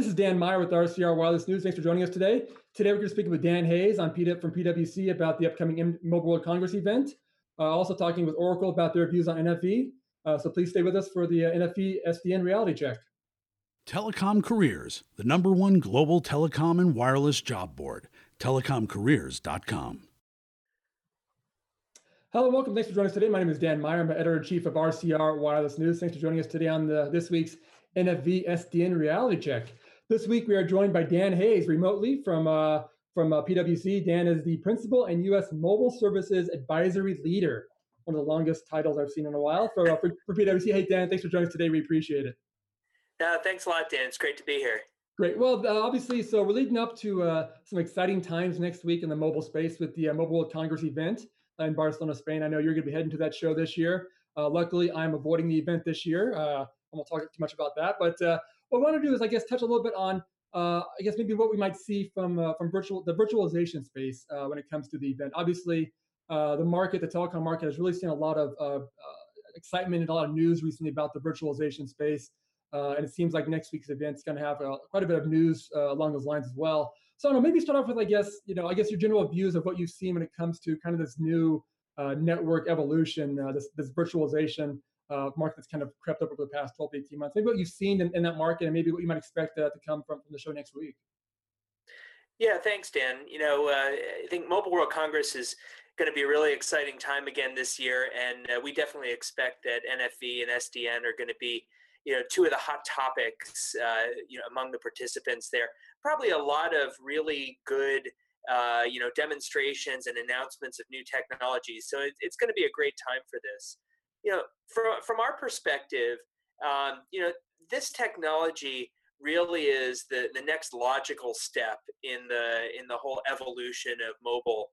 This is Dan Meyer with RCR Wireless News. Thanks for joining us today. Today we're going to speak with Dan Hayes on PW, from PwC about the upcoming Mobile World Congress event. Uh, also talking with Oracle about their views on NFV. Uh, so please stay with us for the uh, NFV SDN reality check. Telecom Careers, the number one global telecom and wireless job board. TelecomCareers.com. Hello, welcome. Thanks for joining us today. My name is Dan Meyer. I'm editor in chief of RCR Wireless News. Thanks for joining us today on the, this week's NFV SDN reality check. This week we are joined by Dan Hayes remotely from uh, from uh, PwC. Dan is the principal and U.S. Mobile Services Advisory Leader, one of the longest titles I've seen in a while for, uh, for, for PwC. Hey Dan, thanks for joining us today. We appreciate it. Uh, thanks a lot, Dan. It's great to be here. Great. Well, uh, obviously, so we're leading up to uh, some exciting times next week in the mobile space with the uh, Mobile World Congress event in Barcelona, Spain. I know you're going to be heading to that show this year. Uh, luckily, I'm avoiding the event this year. Uh, I won't talk too much about that. But uh, what I want to do is, I guess, touch a little bit on, I guess, maybe what we might see from from virtual the virtualization space when it comes to the event. Obviously, the market, the telecom market, has really seen a lot of excitement and a lot of news recently about the virtualization space. Uh, and it seems like next week's event is going to have uh, quite a bit of news uh, along those lines as well. So, I don't know, maybe start off with, I guess, you know, I guess your general views of what you've seen when it comes to kind of this new uh, network evolution, uh, this, this virtualization uh, market that's kind of crept up over the past 12 to 18 months. Maybe what you've seen in, in that market and maybe what you might expect to come from, from the show next week. Yeah, thanks, Dan. You know, I think Mobile World Congress is going to be a really exciting time again this year, and we definitely expect that NFV and SDN are going to be you know two of the hot topics uh, you know among the participants there probably a lot of really good uh, you know demonstrations and announcements of new technologies so it, it's going to be a great time for this you know from from our perspective um, you know this technology really is the the next logical step in the in the whole evolution of mobile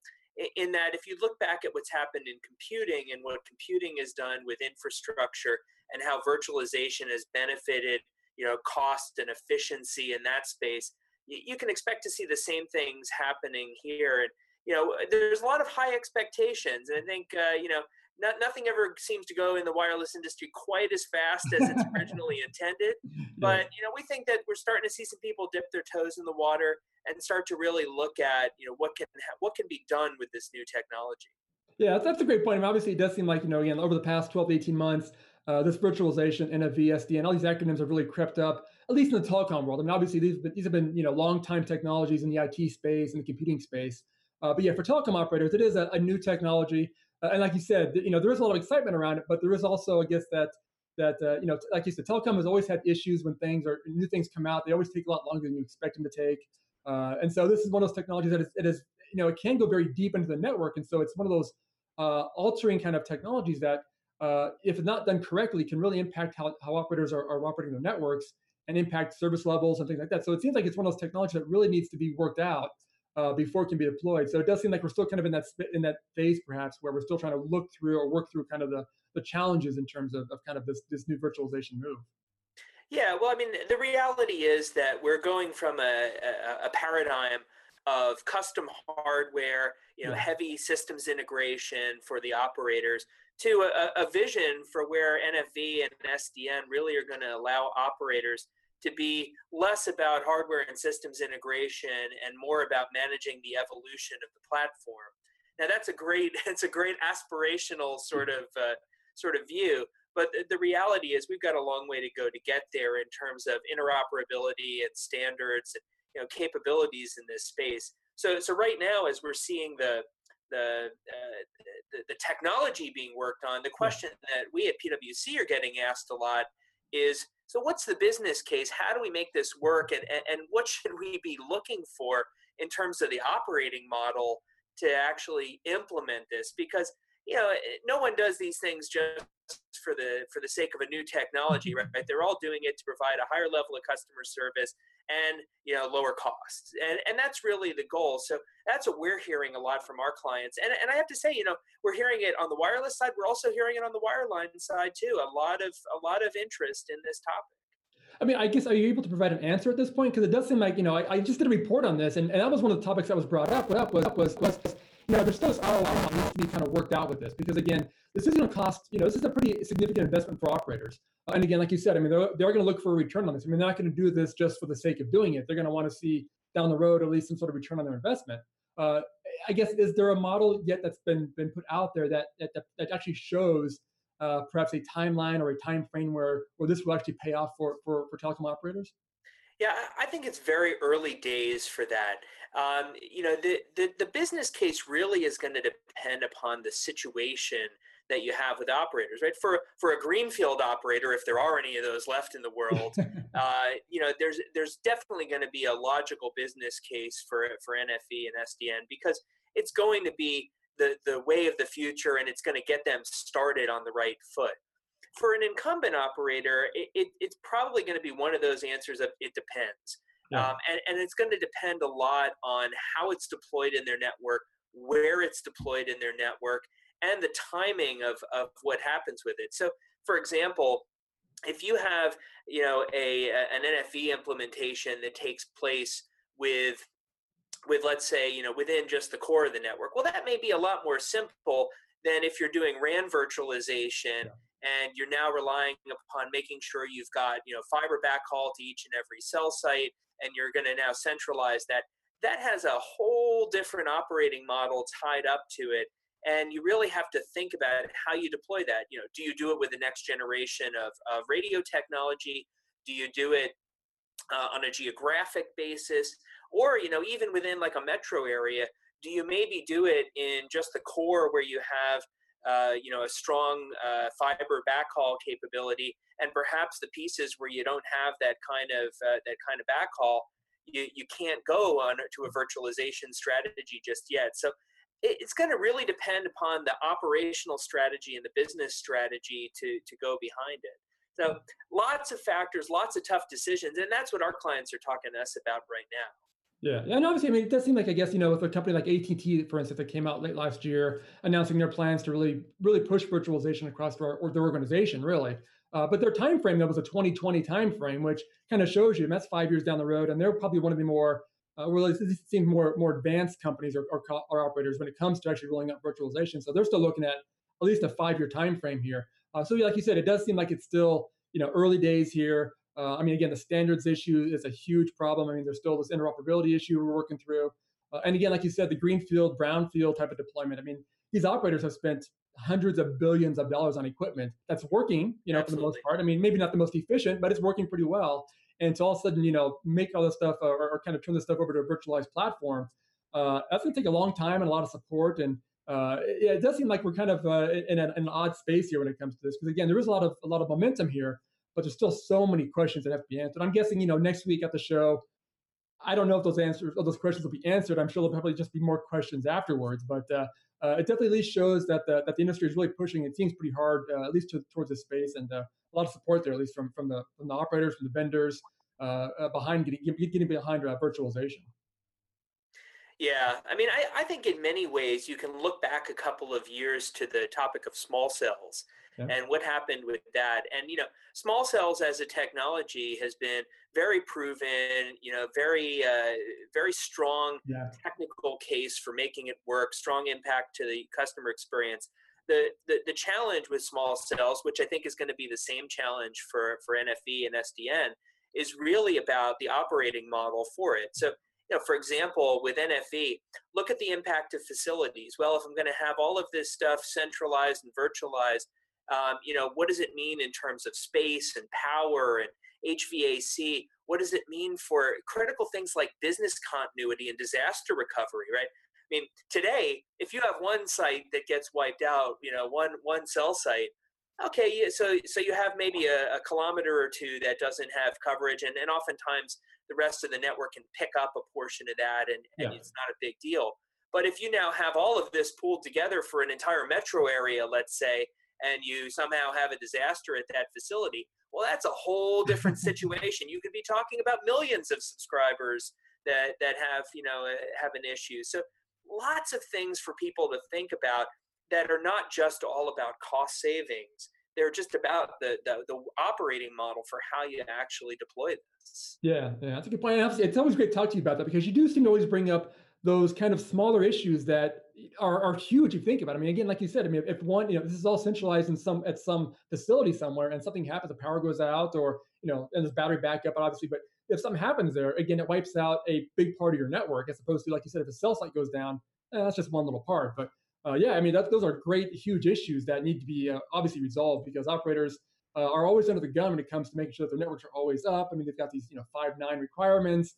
in that if you look back at what's happened in computing and what computing has done with infrastructure and how virtualization has benefited you know cost and efficiency in that space you, can expect to see the same things happening here. And you know there's a lot of high expectations and i think uh, you know not, nothing ever seems to go in the wireless industry quite as fast as it's originally intended. But you know we think that we're starting to see some people dip their toes in the water and start to really look at you know what can what can be done with this new technology. Yeah that's a great point. I mean, obviously it does seem like you know again over the past 12 to 18 months uh, this virtualization, NFV, SDN, all these acronyms have really crept up, at least in the telecom world. I mean, obviously these, these have been you know long time technologies in the IT space and the computing space. Uh, but yeah, for telecom operators, it is a, a new technology, uh, and like you said, you know there is a lot of excitement around it, but there is also, I guess, that that uh, you know, like you said, telecom has always had issues when things or new things come out. They always take a lot longer than you expect them to take, uh, and so this is one of those technologies that is, it is, you know, it can go very deep into the network, and so it's one of those uh, altering kind of technologies that uh, if not done correctly, can really impact how, how operators are, are operating their networks and impact service levels and things like that. So it seems like it's one of those technologies that really needs to be worked out uh, before it can be deployed. So it does seem like we're still kind of in that in that phase, perhaps, where we're still trying to look through or work through kind of the the challenges in terms of, of kind of this this new virtualization move. Yeah, well, I mean, the reality is that we're going from a, a, a paradigm of custom hardware, you know, yeah. heavy systems integration for the operators to a, a vision for where NFV and SDN really are going to allow operators to be less about hardware and systems integration and more about managing the evolution of the platform. Now that's a great it's a great aspirational sort of uh, sort of view, but the, the reality is we've got a long way to go to get there in terms of interoperability and standards and you know capabilities in this space. So so right now as we're seeing the the, uh, the, the technology being worked on. The question that we at PwC are getting asked a lot is so what's the business case? How do we make this work? And, and, and what should we be looking for in terms of the operating model to actually implement this? Because you know, no one does these things just for the for the sake of a new technology, right? They're all doing it to provide a higher level of customer service and you know lower costs and and that's really the goal so that's what we're hearing a lot from our clients and, and i have to say you know we're hearing it on the wireless side we're also hearing it on the wireline side too a lot of a lot of interest in this topic I mean, I guess are you able to provide an answer at this point? Because it does seem like you know I, I, just did a report on this, and, and that was one of the topics that was brought up. What up was was, was you know, there's still this ROI that needs to be kind of worked out with this because again, this is going to cost, you know, this is a pretty significant investment for operators. Uh, and again, like you said, I mean, they're, they're going to look for a return on this. I mean, they're not going to do this just for the sake of doing it. They're going to want to see down the road at least some sort of return on their investment. Uh, I guess is there a model yet that's been been put out there that that, that actually shows uh, perhaps a timeline or a time frame where where this will actually pay off for for, for telecom operators? Yeah, I think it's very early days for that. Um, you know, the, the, the business case really is going to depend upon the situation that you have with operators, right? For for a greenfield operator, if there are any of those left in the world, uh, you know, there's there's definitely going to be a logical business case for for NFV and SDN because it's going to be the the way of the future, and it's going to get them started on the right foot for an incumbent operator, it, it, it's probably going to be one of those answers of it depends. Yeah. Um, and, and it's going to depend a lot on how it's deployed in their network, where it's deployed in their network, and the timing of, of what happens with it. So, for example, if you have you know a, an NFV implementation that takes place with with let's say you know within just the core of the network, well, that may be a lot more simple than if you're doing RAN virtualization. Yeah and you're now relying upon making sure you've got you know fiber backhaul to each and every cell site and you're going to now centralize that that has a whole different operating model tied up to it and you really have to think about how you deploy that. You know do you do it with the next generation of, of radio technology? Do you do it uh, on a geographic basis? Or you know even within like a metro area do you maybe do it in just the core where you have uh, you know, a strong uh, fiber backhaul capability, and perhaps the pieces where you don't have that kind of uh, that kind of backhaul, you you can't go on to a virtualization strategy just yet. So it's going to really depend upon the operational strategy and the business strategy to to go behind it. So lots of factors, lots of tough decisions, and that's what our clients are talking to us about right now. Yeah, and obviously, I mean, it does seem like I guess you know, with a company like AT&T, for instance, that came out late last year announcing their plans to really, really push virtualization across their, or their organization, really. Uh, but their time frame that was a 2020 time frame, which kind of shows you and that's five years down the road, and they're probably one of the more, uh, really seem more more advanced companies or, or, or, operators when it comes to actually rolling out virtualization. So they're still looking at at least a five year time frame here. Uh, so, like you said, it does seem like it's still you know early days here. Uh, I mean, again, the standards issue is a huge problem. I mean, there's still this interoperability issue we're working through. Uh, and again, like you said, the greenfield, brownfield type of deployment. I mean, these operators have spent hundreds of billions of dollars on equipment that's working, you know, Absolutely. for the most part. I mean, maybe not the most efficient, but it's working pretty well. And to all of a sudden, you know, make all this stuff uh, or, or, kind of turn this stuff over to a virtualized platform, uh, that's going to take a long time and a lot of support. And uh, yeah, it does seem like we're kind of uh, in, an, in, an odd space here when it comes to this, because again, there is a lot of a lot of momentum here, but there's still so many questions that have to be answered. I'm guessing, you know, next week at the show, I don't know if those answers, or those questions will be answered. I'm sure there'll probably just be more questions afterwards. But uh, uh, it definitely at least shows that the, that the industry is really pushing. It seems pretty hard, uh, at least to, towards this space, and uh, a lot of support there, at least from from the from the operators, from the vendors, uh, uh, behind getting getting behind virtualization. Yeah, I mean, I, I think in many ways you can look back a couple of years to the topic of small cells yeah. and what happened with that. And, you know, small cells as a technology has been very proven, you know, very, uh, very strong yeah. technical case for making it work, strong impact to the customer experience. The, the, the challenge with small cells, which I think is going to be the same challenge for, for NFV and SDN, is really about the operating model for it. So, you know, for example, with NFV, look at the impact of facilities. Well, if I'm going to have all of this stuff centralized and virtualized, um, you know, what does it mean in terms of space and power and HVAC? What does it mean for critical things like business continuity and disaster recovery, right? I mean, today, if you have one site that gets wiped out, you know, one one cell site, okay, so so you have maybe a, a kilometer or two that doesn't have coverage, and, and oftentimes the rest of the network can pick up a portion of that, and, and yeah. it's not a big deal. But if you now have all of this pooled together for an entire metro area, let's say, and you somehow have a disaster at that facility, well, that's a whole different situation. You could be talking about millions of subscribers that that have you know uh, have an issue. So lots of things for people to think about that are not just all about cost savings. They're just about the, the, the operating model for how you actually deploy this. Yeah, yeah, that's a good point. It's always great to talk to you about that because you do seem to always bring up those kind of smaller issues that are, are huge if you think about it. I mean, again, like you said, I mean, if one, you know, this is all centralized in some at some facility somewhere and something happens, the power goes out or, you know, and there's battery backup, obviously, but if something happens there, again, it wipes out a big part of your network as opposed to, like you said, if a cell site goes down, eh, that's just one little part. But uh, yeah, I mean, that, those are great, huge issues that need to be uh, obviously resolved because operators uh, are always under the gun when it comes to making sure that their networks are always up. I mean, they've got these, you know, five nine requirements,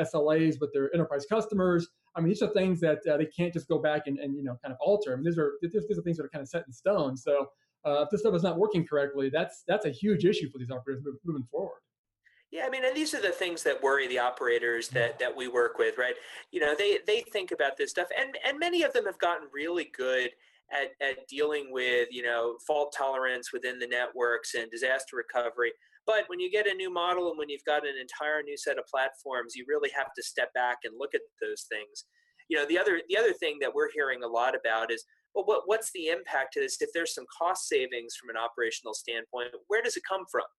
SLAs with their enterprise customers. I mean, these are things that uh, they can't just go back and, and you know kind of alter. I mean, these are these, these are things that are kind of set in stone. So uh, if this stuff is not working correctly, that's that's a huge issue for these operators moving forward. Yeah, I mean, and these are the things that worry the operators that that we work with, right? You know, they they think about this stuff, and and many of them have gotten really good at at dealing with you know fault tolerance within the networks and disaster recovery. But when you get a new model and when you've got an entire new set of platforms, you really have to step back and look at those things. You know, the other the other thing that we're hearing a lot about is well, what, what's the impact to this? If there's some cost savings from an operational standpoint, where does it come from?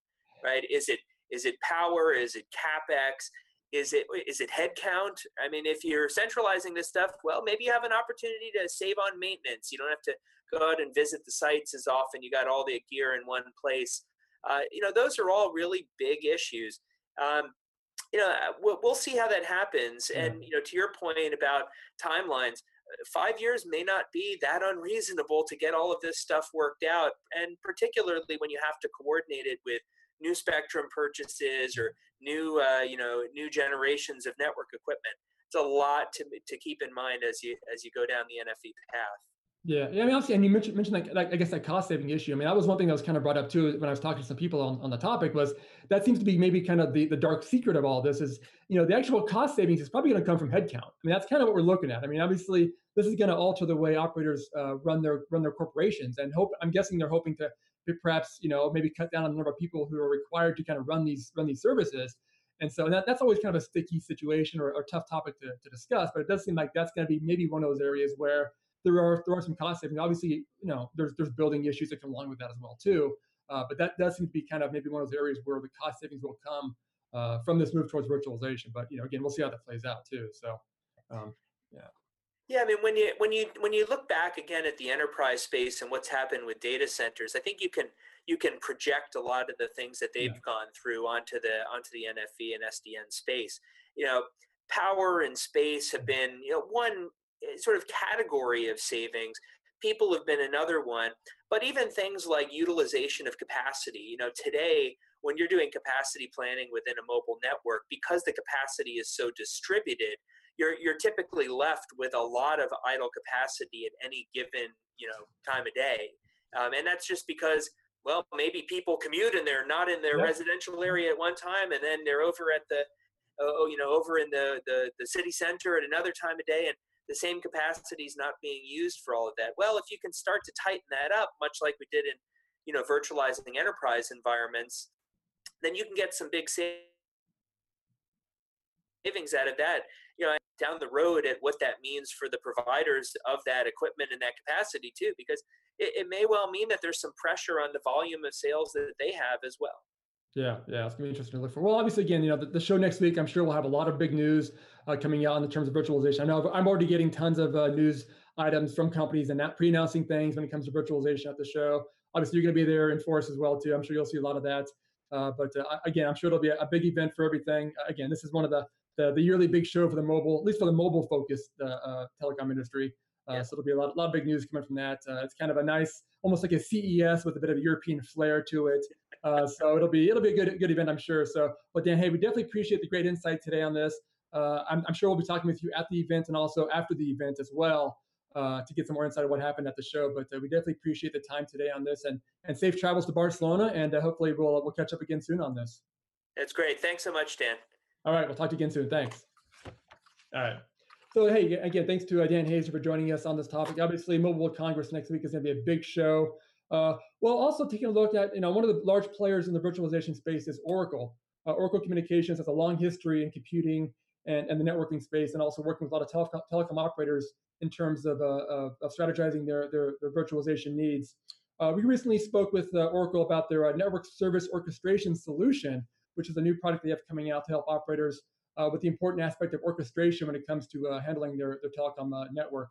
Right? Is it is it power? Is it capex? Is it is it headcount? I mean, if you're centralizing this stuff, well, maybe you have an opportunity to save on maintenance. You don't have to go out and visit the sites as often. You got all the gear in one place. Uh, you know, those are all really big issues. Um, you know, uh, we'll, we'll, see how that happens. And you know, to your point about timelines, uh, five years may not be that unreasonable to get all of this stuff worked out, and particularly when you have to coordinate it with new spectrum purchases or new uh, you know new generations of network equipment. It's a lot to to keep in mind as you as you go down the NFV path. Yeah, yeah. I mean, obviously, and you mentioned mentioned like, like I guess that cost saving issue. I mean, that was one thing that was kind of brought up too when I was talking to some people on, on the topic. Was that seems to be maybe kind of the, the dark secret of all this is you know the actual cost savings is probably going to come from headcount. I mean, that's kind of what we're looking at. I mean, obviously, this is going to alter the way operators uh, run their run their corporations, and hope I'm guessing they're hoping to perhaps you know maybe cut down on the number of people who are required to kind of run these run these services. And so that, that's always kind of a sticky situation or, tough topic to, to discuss. But it does seem like that's going to be maybe one of those areas where there are there are some cost savings. Obviously, you know, there's there's building issues that come along with that as well too. Uh, but that does seem to be kind of maybe one of those areas where the cost savings will come uh, from this move towards virtualization. But you know, again, we'll see how that plays out too. So, um, yeah. Yeah, I mean, when you when you when you look back again at the enterprise space and what's happened with data centers, I think you can you can project a lot of the things that they've yeah. gone through onto the onto the NFV and SDN space. You know, power and space have been you know one sort of category of savings. People have been another one, but even things like utilization of capacity. You know, today when you're doing capacity planning within a mobile network, because the capacity is so distributed, you're you're typically left with a lot of idle capacity at any given you know time of day, um, and that's just because well maybe people commute and they're not in their residential area at one time, and then they're over at the oh you know over in the, the the city center at another time of day, and the same capacity is not being used for all of that. Well, if you can start to tighten that up, much like we did in you know virtualizing enterprise environments, then you can get some big savings out of that you know down the road at what that means for the providers of that equipment and that capacity too because it, it may well mean that there's some pressure on the volume of sales that they have as well yeah, yeah, it's gonna be interesting to look for. Well, obviously, again, you know, the, the show next week, I'm sure we'll have a lot of big news uh, coming out in the terms of virtualization. I know I'm already getting tons of uh, news items from companies and not pre-announcing things when it comes to virtualization at the show. Obviously, you're gonna be there in force as well too. I'm sure you'll see a lot of that. Uh, but uh, again, I'm sure it'll be a, a, big event for everything. Again, this is one of the the, the yearly big show for the mobile, at least for the mobile focused uh, uh, telecom industry. Uh, yeah. So it'll be a lot, a lot of big news coming from that. Uh, it's kind of a nice, almost like a CES with a bit of a European flair to it. Uh, so it'll be it'll be a good good event, I'm sure. So, but Dan, hey, we definitely appreciate the great insight today on this. Uh, I'm, I'm, sure we'll be talking with you at the event and also after the event as well to get some more insight of what happened at the show. But we definitely appreciate the time today on this and and safe travels to Barcelona. And hopefully we'll we'll catch up again soon on this. That's great. Thanks so much, Dan. All right. We'll talk to you again soon. Thanks. All right. So, hey, again, thanks to uh, Dan Hayes for joining us on this topic. Obviously, Mobile World Congress next week is going to be a big show. Uh, well, also taking a look at, you know, one of the large players in the virtualization space is Oracle. Uh, Oracle Communications has a long history in computing and, and the networking space, and also working with a lot of telecom, telecom operators in terms of, uh, of, of, strategizing their, their, their virtualization needs. Uh, we recently spoke with uh, Oracle about their network service orchestration solution, which is a new product they have coming out to help operators uh, with the important aspect of orchestration when it comes to uh, handling their, their telecom uh, network.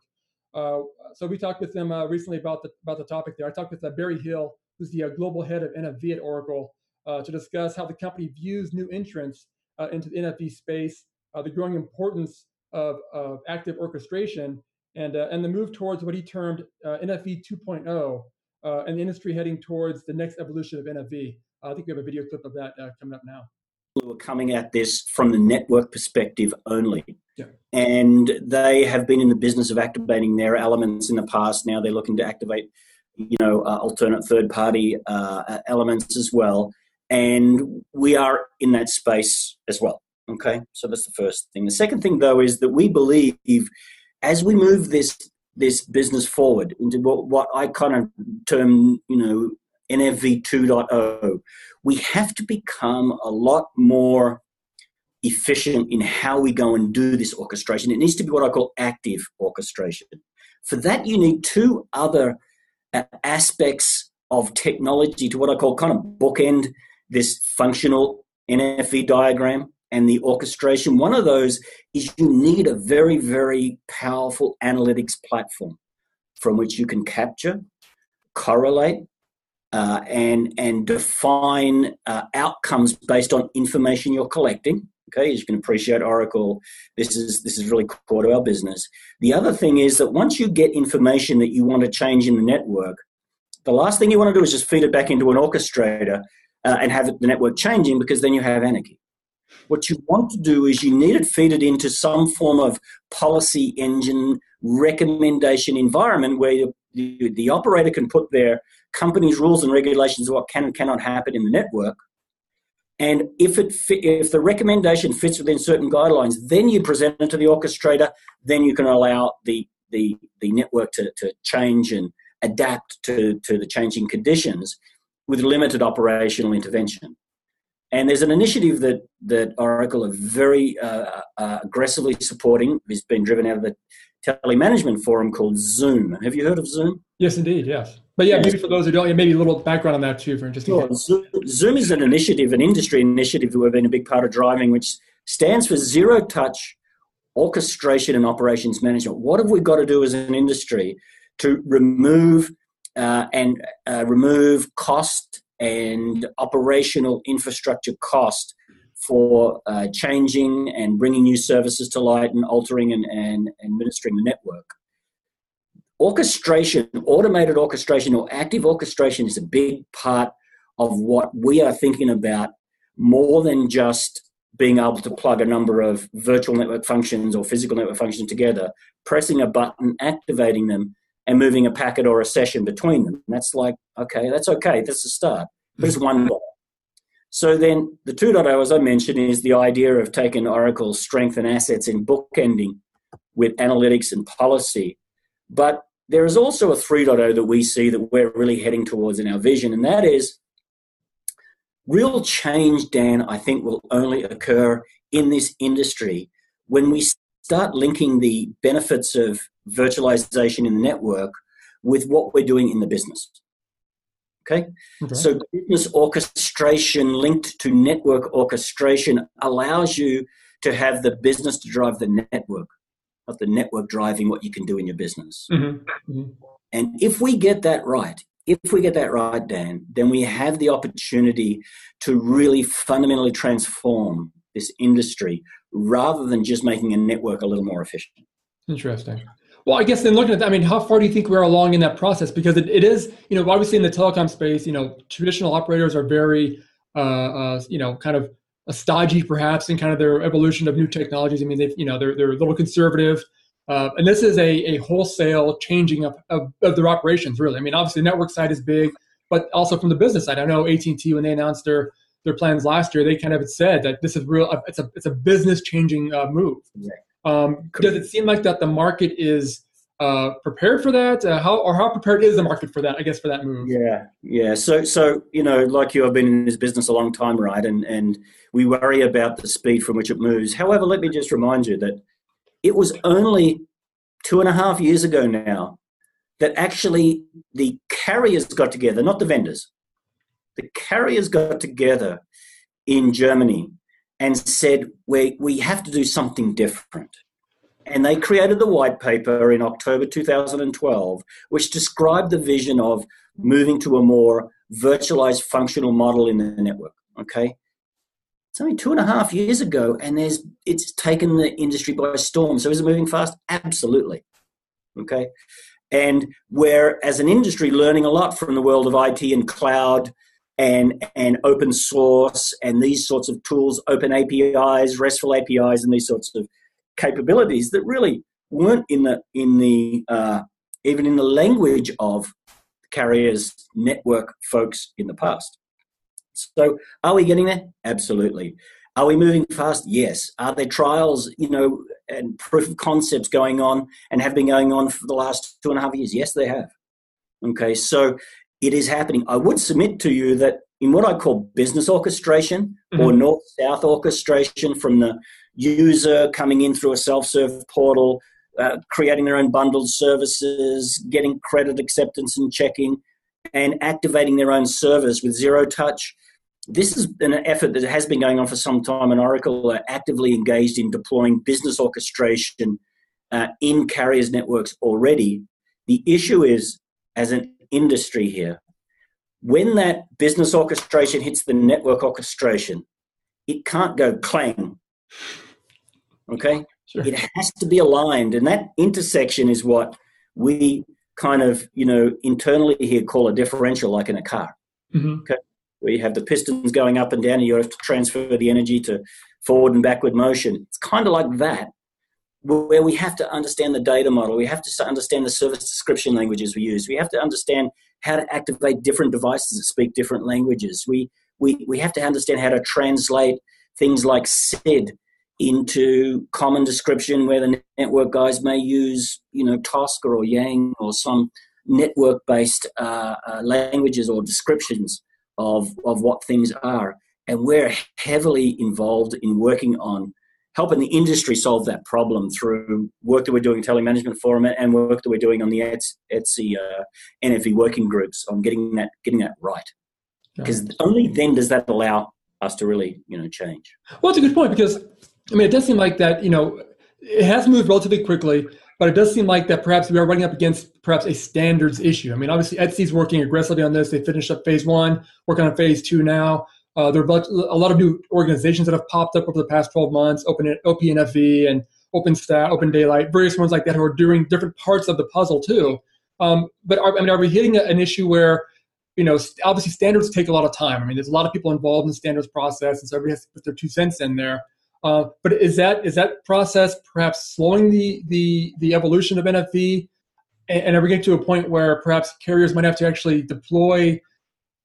So we talked with them recently about the about the topic there. I talked with Barry Hill, who's the global head of NFV at Oracle, to discuss how the company views new entrants into the NFV space, Uh, the growing importance of, of active orchestration, and uh, and the move towards what he termed uh, NFV 2.0, and the industry heading towards the next evolution of NFV. I think we have a video clip of that coming up now who are coming at this from the network perspective only. Yeah. And they have been in the business of activating their elements in the past. Now they're looking to activate, you know, uh, alternate third party uh, elements as well. And we are in that space as well. Okay. So that's the first thing. The second thing, though, is that we believe as we move this this business forward into what, what I kind of term, you know, NFV 2.0, we have to become a lot more efficient in how we go and do this orchestration. It needs to be what I call active orchestration. For that, you need two other uh, aspects of technology to what I call kind of bookend this functional NFV diagram and the orchestration. One of those is you need a very, very powerful analytics platform from which you can capture, correlate, uh, and and define uh, outcomes based on information you're collecting. Okay, as you can appreciate, Oracle, this is this is really core to our business. The other thing is that once you get information that you want to change in the network, the last thing you want to do is just feed it back into an orchestrator uh, and have the network changing because then you have anarchy. What you want to do is you need it into some form of policy engine recommendation environment where the, operator can put their company's rules and regulations of what can and cannot happen in the network. And if it if the recommendation fits within certain guidelines, then you present it to the orchestrator. Then you can allow the the, the network to, to change and adapt to, to the changing conditions with limited operational intervention. And there's an initiative that, that Oracle are very uh, uh, aggressively supporting. It's been driven out of the telemanagement forum called Zoom. Have you heard of Zoom? Yes, indeed. Yes. But yeah, maybe for those who don't, yeah, maybe a little background on that too, for interesting. sure. Zoom, Zoom is an initiative, an industry initiative that we've been a big part of driving, which stands for zero touch orchestration and operations management. What have we got to do as an industry to remove uh, and uh, remove cost and operational infrastructure cost for uh, changing and bringing new services to light and altering and, and, and administering the network. Orchestration, automated orchestration or active orchestration is a big part of what we are thinking about more than just being able to plug a number of virtual network functions or physical network functions together, pressing a button, activating them, and moving a packet or a session between them. And that's like, okay, that's okay, that's a start. But it's one so then the 2.0, as I mentioned, is the idea of taking Oracle's strength and assets in bookending with analytics and policy. But there is also a 3.0 that we see that we're really heading towards in our vision, and that is real change, Dan, I think will only occur in this industry when we start linking the benefits of virtualization in the network with what we're doing in the business. Okay? okay? So business orchestration linked to network orchestration allows you to have the business to drive the network, not the network driving what you can do in your business. Mm-hmm. Mm-hmm. And if we get that right, if we get that right, Dan, then we have the opportunity to really fundamentally transform this industry rather than just making a network a little more efficient. Interesting. Well, I guess then looking at that, I mean, how far do you think we're along in that process? Because it, it is, you know, obviously in the telecom space, you know, traditional operators are very, uh, uh, you know, kind of a stodgy perhaps in kind of their evolution of new technologies. I mean, they've, you know, they're they're a little conservative, uh, and this is a, a wholesale changing of, of, of their operations. Really, I mean, obviously the network side is big, but also from the business side, I know AT and T when they announced their their plans last year, they kind of said that this is real. It's a it's a business changing uh, move. Um, does it seem like that the market is uh, prepared for that? Uh, how or how prepared is the market for that? I guess for that move. Yeah, yeah. So so you know, like you, I've been in this business a long time, right? And and we worry about the speed from which it moves. However, let me just remind you that it was only two and a half years ago now that actually the carriers got together, not the vendors. The carriers got together in Germany and said, we, we have to do something different. And they created the white paper in October 2012, which described the vision of moving to a more virtualized functional model in the network. Okay. It's only two and a half years ago, and there's it's taken the industry by storm. So is it moving fast? Absolutely. Okay. And we're as an industry learning a lot from the world of IT and cloud and and open source and these sorts of tools, open APIs, RESTful APIs, and these sorts of capabilities that really weren't in the in the uh, even in the language of carriers network folks in the past. So, are we getting there? Absolutely. Are we moving fast? Yes. Are there trials, you know, and proof of concepts going on and have been going on for the last two and a half years? Yes, they have. Okay, so it is happening. I would submit to you that in what I call business orchestration mm-hmm. or north south orchestration from the user coming in through a self serve portal, uh, creating their own bundled services, getting credit acceptance and checking, and activating their own servers with zero touch. This is an effort that has been going on for some time, and Oracle are actively engaged in deploying business orchestration uh, in carriers' networks already. The issue is, as an industry here, when that business orchestration hits the network orchestration, it can't go clang. Okay? Sure. It has to be aligned. And that intersection is what we kind of, you know, internally here call a differential, like in a car. Mm-hmm. Okay? Where you have the pistons going up and down and you have to transfer the energy to forward and backward motion. It's kind of like that, where we have to understand the data model. We have to understand the service description languages we use. We have to understand how to activate different devices that speak different languages. We, we, we have to understand how to translate things like SID into common description where the network guys may use, you know, Tosca or Yang or some network-based uh, uh, languages or descriptions of, of what things are. And we're heavily involved in working on helping the industry solve that problem through work that we're doing in Telemanagement Forum and work that we're doing on the ETSI uh, NFV working groups on getting that getting that right. Because only then does that allow us to really, you know, change. Well, it's a good point because I mean, it does seem like that. You know, it has moved relatively quickly, but it does seem like that perhaps we are running up against perhaps a standards issue. I mean, obviously, ETSI's working aggressively on this. They finished up phase one, working on phase two now. Uh, there are a lot of new organizations that have popped up over the past 12 months, Open OPNFV and OpenStack, Open Daylight, various ones like that who are doing different parts of the puzzle too. Um, but are, I mean, are we hitting an issue where, you know, obviously standards take a lot of time. I mean, there's a lot of people involved in the standards process, and so everybody has to put their two cents in there. Uh, but is that is that process perhaps slowing the the the evolution of NFV? And, and are we getting to a point where perhaps carriers might have to actually deploy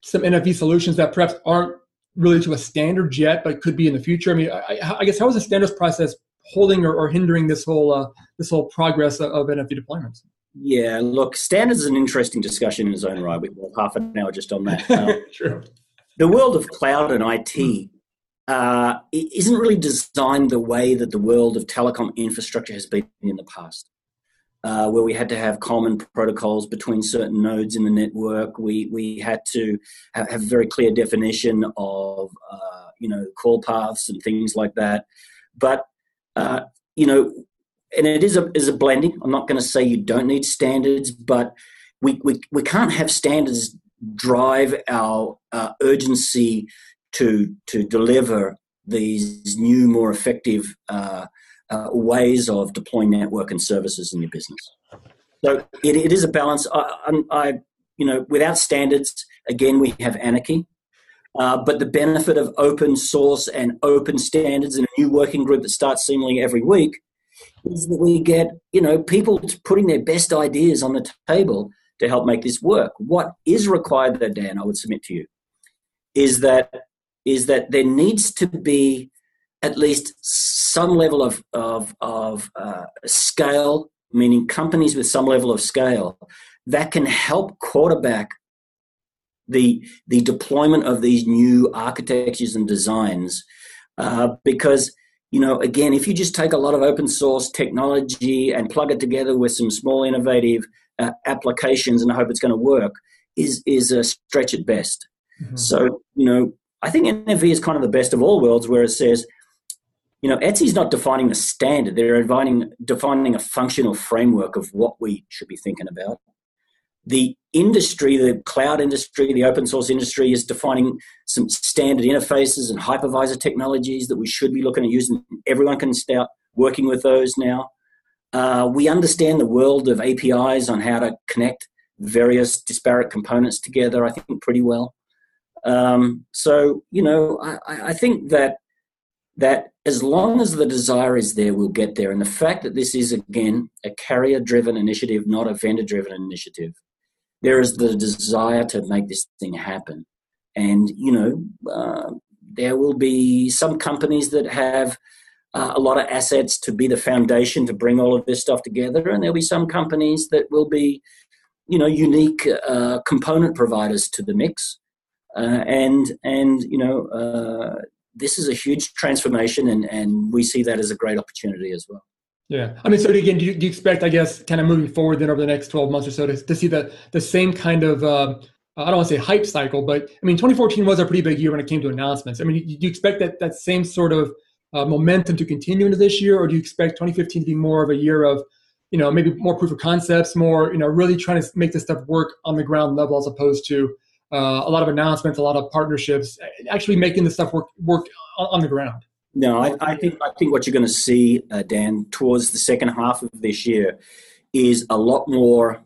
some NFV solutions that perhaps aren't really to a standard yet, but could be in the future? I mean, I, I guess how is the standards process holding or, or hindering this whole uh, this whole progress of, of NFV deployments? Yeah, look, standards is an interesting discussion in its own right. We have got half an hour just on that. Um, True. The world of cloud and IT uh, isn't really designed the way that the world of telecom infrastructure has been in the past. Uh, where we had to have common protocols between certain nodes in the network. We we had to have, have a very clear definition of uh, you know call paths and things like that. But uh, you know, and it is a is a blending. I'm not going to say you don't need standards, but we we, we can't have standards drive our uh, urgency to to deliver these new, more effective uh, uh, ways of deploying network and services in your business. So it, it is a balance. I, I, you know, without standards, again, we have anarchy. Uh, but the benefit of open source and open standards and a new working group that starts seemingly every week is that we get, you know, people putting their best ideas on the table to help make this work. What is required, there, Dan, I would submit to you, is that is that there needs to be at least some level of, of, of uh, scale, meaning companies with some level of scale that can help quarterback the, the deployment of these new architectures and designs. Uh, because, you know, again, if you just take a lot of open source technology and plug it together with some small innovative uh, applications and hope it's going to work, is, is a stretch at best. Mm-hmm. So, you know, I think NFV is kind of the best of all worlds, where it says you know, ETSI's not defining the standard. They're defining, defining a functional framework of what we should be thinking about. The industry, the cloud industry, the open source industry is defining some standard interfaces and hypervisor technologies that we should be looking at using. Everyone can start working with those now. Uh, we understand the world of APIs on how to connect various disparate components together, I think, pretty well. Um, so, you know, I, I think that that as long as the desire is there, we'll get there. And the fact that this is, again, a carrier driven initiative, not a vendor driven initiative, there is the desire to make this thing happen. And, you know, uh, there will be some companies that have uh, a lot of assets to be the foundation to bring all of this stuff together. And there'll be some companies that will be, you know, unique uh, component providers to the mix. Uh, and, and, you know, uh, this is a huge transformation, and, and we see that as a great opportunity as well. Yeah, I mean, so again, do you, do you expect, I guess, kind of moving forward then over the next twelve months or so to, to see the the same kind of uh, I don't want to say hype cycle, but I mean, 2014 was a pretty big year when it came to announcements. I mean, do you expect that that same sort of uh, momentum to continue into this year, or do you expect 2015 to be more of a year of, you know, maybe more proof of concepts, more, you know, really trying to make this stuff work on the ground level as opposed to uh, a lot of announcements, a lot of partnerships, actually making the stuff work work on the ground. No, I, I think I think what you're going to see, uh, Dan, towards the second half of this year, is a lot more.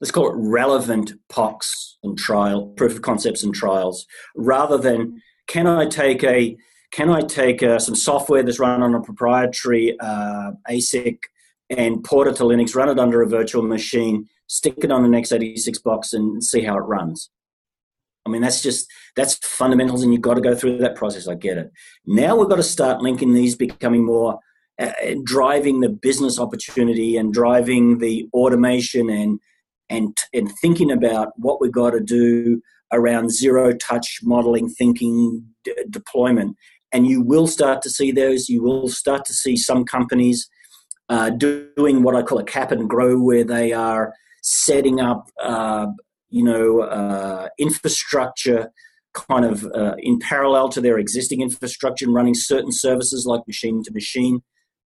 Let's call it relevant POCs and trial proof of concepts and trials, rather than can I take a can I take uh, some software that's run on a proprietary uh, ASIC and port it to Linux, run it under a virtual machine, stick it on an x86 box, and see how it runs? I mean, that's just that's fundamentals, and you've got to go through that process. I get it. Now we've got to start linking these, becoming more uh, driving the business opportunity and driving the automation and and and thinking about what we've got to do around zero touch modeling, thinking, d- deployment, and you will start to see those. You will start to see some companies uh, doing what I call a cap and grow, where they are setting up uh, you know, uh, infrastructure kind of uh, in parallel to their existing infrastructure and running certain services like machine to machine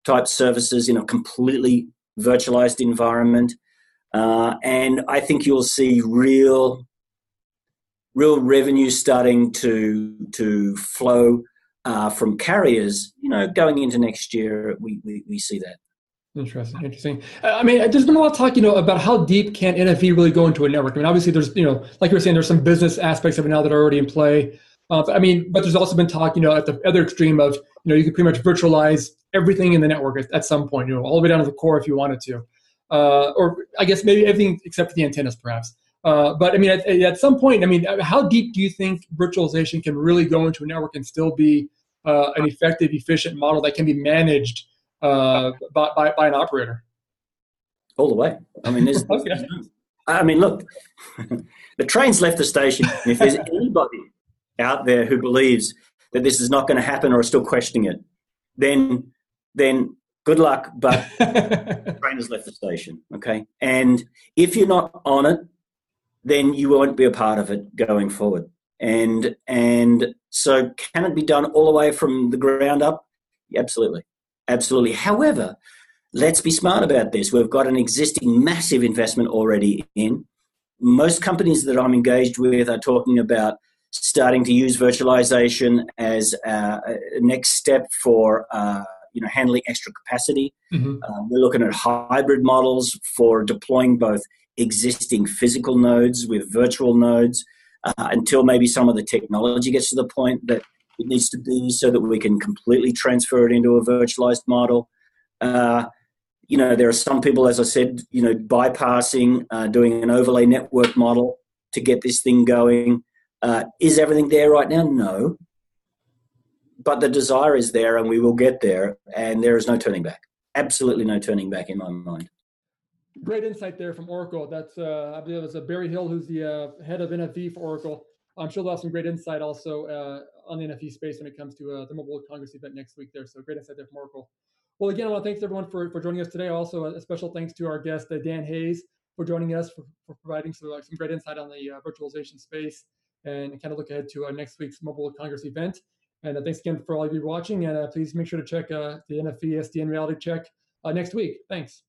type services in a completely virtualized environment. Uh, and I think you'll see real, real revenue starting to to flow uh, from carriers. You know, going into next year, we, we, we see that. Interesting, interesting. I mean, there's been a lot of talk, you know, about how deep can NFV really go into a network. I mean, obviously, there's, you know, like you were saying, there's some business aspects of it now that are already in play. Uh, I mean, but there's also been talk, you know, at the other extreme of, you know, you could pretty much virtualize everything in the network at, at some point, you know, all the way down to the core if you wanted to, uh, or I guess maybe everything except for the antennas, perhaps. Uh, but I mean, at, at, some point, I mean, how deep do you think virtualization can really go into a network and still be uh, an effective, efficient model that can be managed? Uh, by, by, by, an operator? All the way. I mean, there's, okay. I mean, look, the train's left the station. If there's anybody out there who believes that this is not going to happen or is still questioning it, then then good luck. But the train has left the station. Okay, and if you're not on it, then you won't be a part of it going forward. And and so, can it be done all the way from the ground up? Absolutely. Absolutely. However, let's be smart about this. We've got an existing massive investment already in. Most companies that I'm engaged with are talking about starting to use virtualization as a, next step for uh, you know handling extra capacity. Mm-hmm. Uh, we're looking at hybrid models for deploying both existing physical nodes with virtual nodes uh, until maybe some of the technology gets to the point that it needs to be so that we can completely transfer it into a virtualized model. Uh, you know, there are some people, as I said, you know, bypassing, uh, doing an overlay network model to get this thing going. Uh, is everything there right now? No. But the desire is there and we will get there, and there is no turning back. Absolutely no turning back in my mind. Great insight there from Oracle. That's, uh, I believe it was uh, Barry Hill, who's the uh, head of NFV for Oracle. I'm sure they'll have some great insight also uh, on the NFV space when it comes to uh, the Mobile World Congress event next week there. So great insight there from Oracle. Well, again, I want to thank everyone for, for joining us today. Also, a special thanks to our guest, uh, Dan Hayes, for joining us, for, for providing some, some great insight on the uh, virtualization space and kind of look ahead to uh, next week's Mobile World Congress event. And uh, thanks again for all of you watching. And please make sure to check the NFV SDN reality check next week. Thanks.